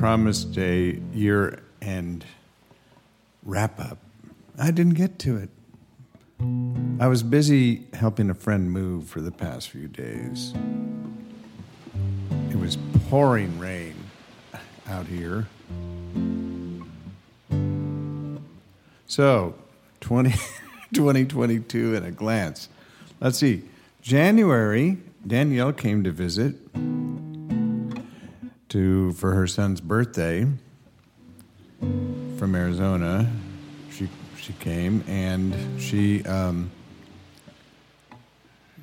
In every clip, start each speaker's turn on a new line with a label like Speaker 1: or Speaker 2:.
Speaker 1: Promised a year end wrap up. I didn't get to it. I was busy helping a friend move for the past few days. It was pouring rain out here. So, 20, 2022 at a glance. Let's see. January, Danielle came to visit to for her son's birthday from Arizona. She she came and she um,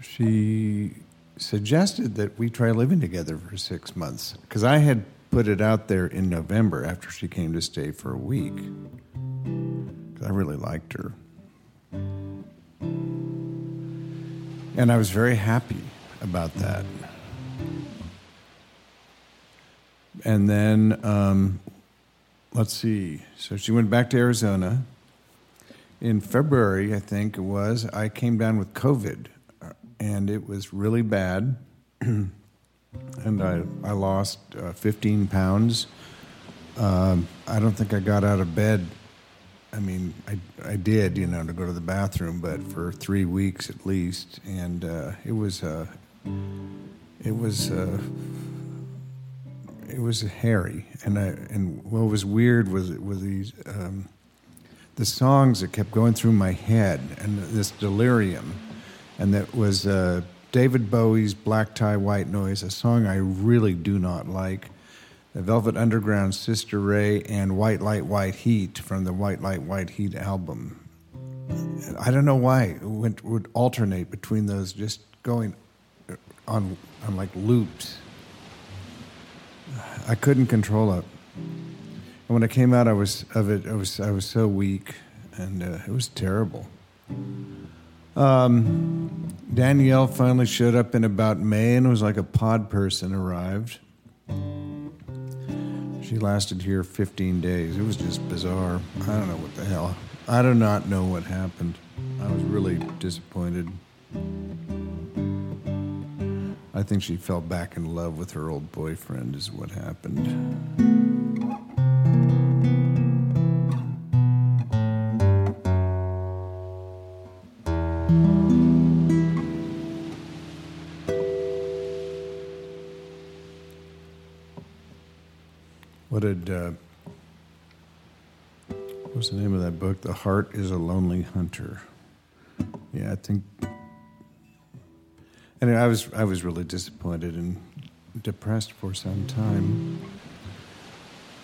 Speaker 1: she suggested that we try living together for six months because I had put it out there in November after she came to stay for a week. I really liked her. And I was very happy about that. And then, um, let's see. So she went back to Arizona. In February, I think it was, I came down with COVID, and it was really bad. and I, I lost uh, 15 pounds. Um, I don't think I got out of bed. I mean, I, I did, you know, to go to the bathroom, but for three weeks at least. And uh, it was, uh, it was, uh, it was hairy, and I and what was weird was was these um, the songs that kept going through my head and this delirium, and that was uh, David Bowie's "Black Tie White Noise," a song I really do not like. The Velvet Underground, Sister Ray, and "White Light, White Heat" from the "White Light, White Heat" album. I don't know why it would, alternate between those, just going on on like loops. I couldn't control it. And when I came out, I was of it. I was I was so weak, and uh, it was terrible. Um, Danielle finally showed up in about May, and it was like a pod person arrived. She lasted here 15 days. It was just bizarre. I don't know what the hell. I do not know what happened. I was really disappointed. I think she fell back in love with her old boyfriend, is what happened. What did, uh, what's the name of that book? The Heart is a Lonely Hunter. Yeah, I think Anyway, I was I was really disappointed and depressed for some time.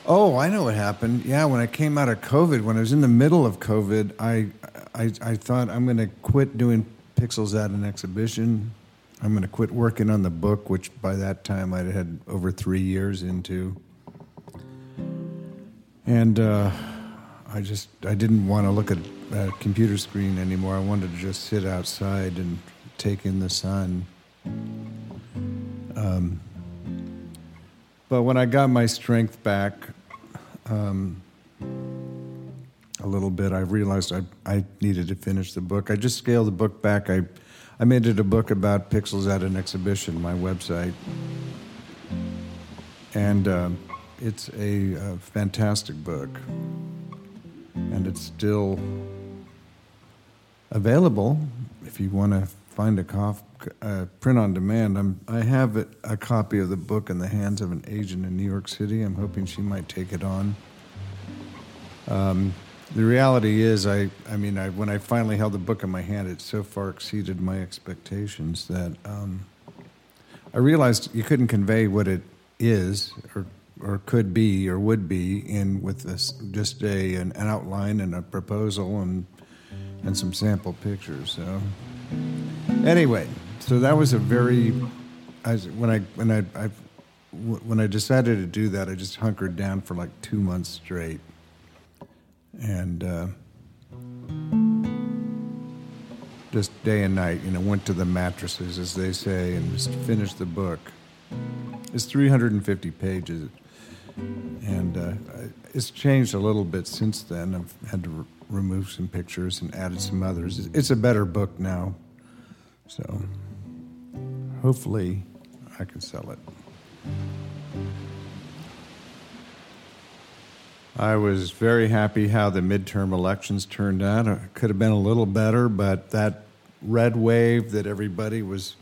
Speaker 1: Oh, I know what happened. Yeah, when I came out of COVID, when I was in the middle of COVID, I I, I thought I'm going to quit doing pixels at an exhibition. I'm going to quit working on the book, which by that time I'd had over three years into. And uh, I just I didn't want to look at a computer screen anymore. I wanted to just sit outside and take in the sun. Um, but when I got my strength back um, a little bit, I realized I, I needed to finish the book. I just scaled the book back. I, I made it a book about pixels at an exhibition, my website. And uh, it's a, a fantastic book. And it's still available if you want to find a uh, print on demand. I'm, I have a, a copy of the book in the hands of an agent in New York City. I'm hoping she might take it on. Um, the reality is, I, I mean, I, when I finally held the book in my hand, it so far exceeded my expectations that um, I realized you couldn't convey what it is or or could be or would be in with this just a an, an outline and a proposal and and some sample pictures. So anyway, so that was a very when I when I, I when I decided to do that, I just hunkered down for like two months straight, and uh, just day and night, you know, went to the mattresses, as they say, and just finished the book. It's 350 pages, and uh, it's changed a little bit since then. I've had to re- remove some pictures and added some others. It's a better book now, so hopefully I can sell it. I was very happy how the midterm elections turned out. It could have been a little better, but that red wave that everybody was,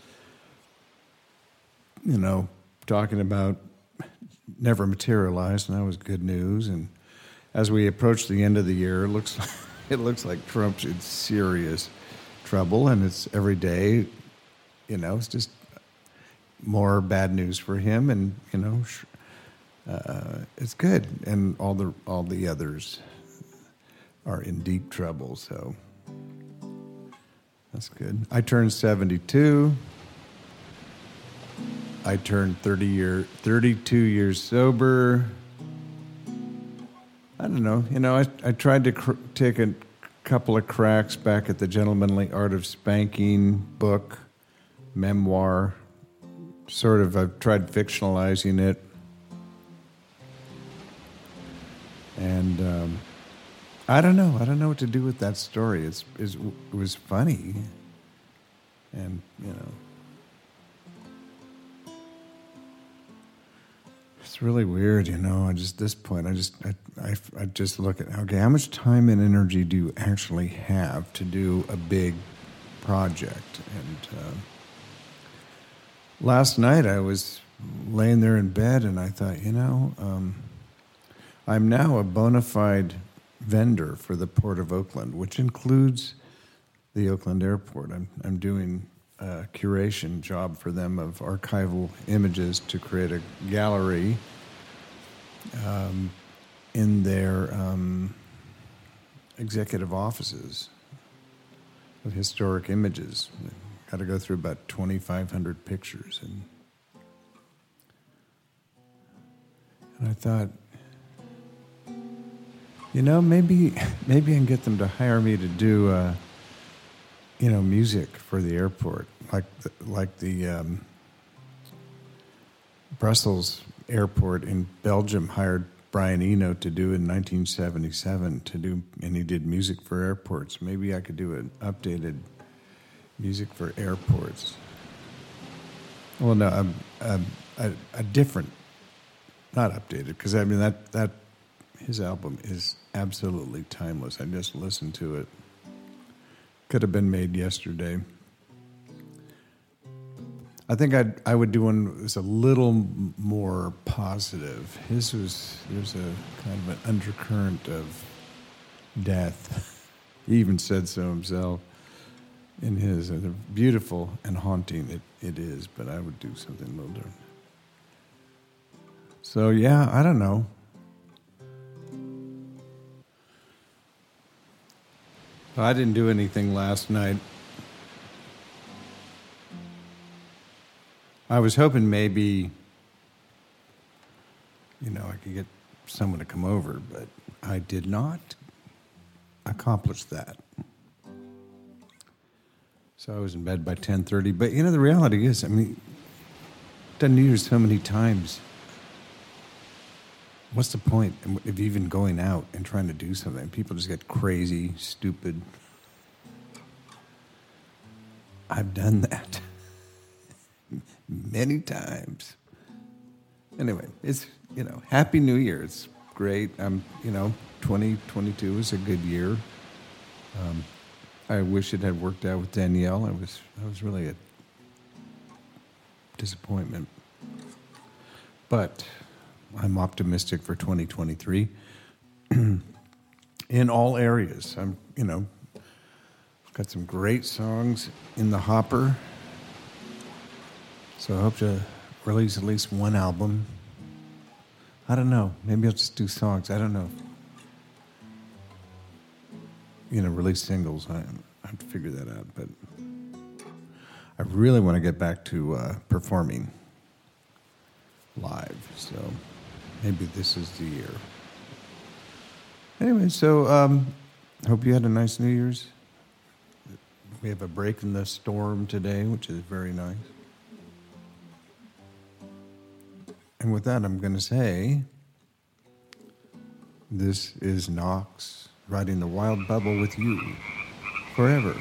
Speaker 1: you know, talking about never materialized, and that was good news. And as we approach the end of the year, it looks it looks like Trump's in serious trouble, and it's every day. You know, it's just more bad news for him, and you know, uh, it's good, and all the all the others are in deep trouble. So that's good. I turned seventy-two. I turned thirty year, thirty-two years sober. I don't know. You know, I I tried to cr- take a couple of cracks back at the Gentlemanly Art of Spanking book, memoir. Sort of, I've tried fictionalizing it and um, I don't know. I don't know what to do with that story. It's, it's it was funny, and you know, it's really weird. You know, I just this point, I just I, I, I just look at okay, how much time and energy do you actually have to do a big project? And uh, last night I was laying there in bed, and I thought, you know. Um, I'm now a bona fide vendor for the Port of Oakland, which includes the Oakland Airport. I'm, I'm doing a curation job for them of archival images to create a gallery um, in their um, executive offices of historic images. Got to go through about 2,500 pictures. And, and I thought, you know, maybe maybe I can get them to hire me to do, uh, you know, music for the airport, like the, like the um, Brussels airport in Belgium hired Brian Eno to do in 1977 to do, and he did music for airports. Maybe I could do an updated music for airports. Well, no, a, a, a, a different, not updated, because I mean that that his album is absolutely timeless. I just listened to it. Could have been made yesterday. I think I'd, I would do one that was a little more positive. His was there's a kind of an undercurrent of death. he even said so himself in his. And beautiful and haunting it, it is, but I would do something a little different. So yeah, I don't know. I didn't do anything last night. I was hoping maybe, you know, I could get someone to come over, but I did not accomplish that. So I was in bed by 10:30, but you know the reality is, I mean, done New Year's so many times what's the point of even going out and trying to do something? People just get crazy, stupid. I've done that many times. Anyway, it's, you know, Happy New Year. It's great. I'm, you know, 2022 is a good year. Um, I wish it had worked out with Danielle. I was, I was really a disappointment. But I'm optimistic for 2023 in all areas. I'm, you know, got some great songs in the hopper. So I hope to release at least one album. I don't know. Maybe I'll just do songs. I don't know. You know, release singles. I, I have to figure that out. But I really want to get back to uh, performing live. So maybe this is the year. Anyway, so um, hope you had a nice New Year's. We have a break in the storm today, which is very nice. And with that, I'm going to say this is Knox riding the wild bubble with you forever.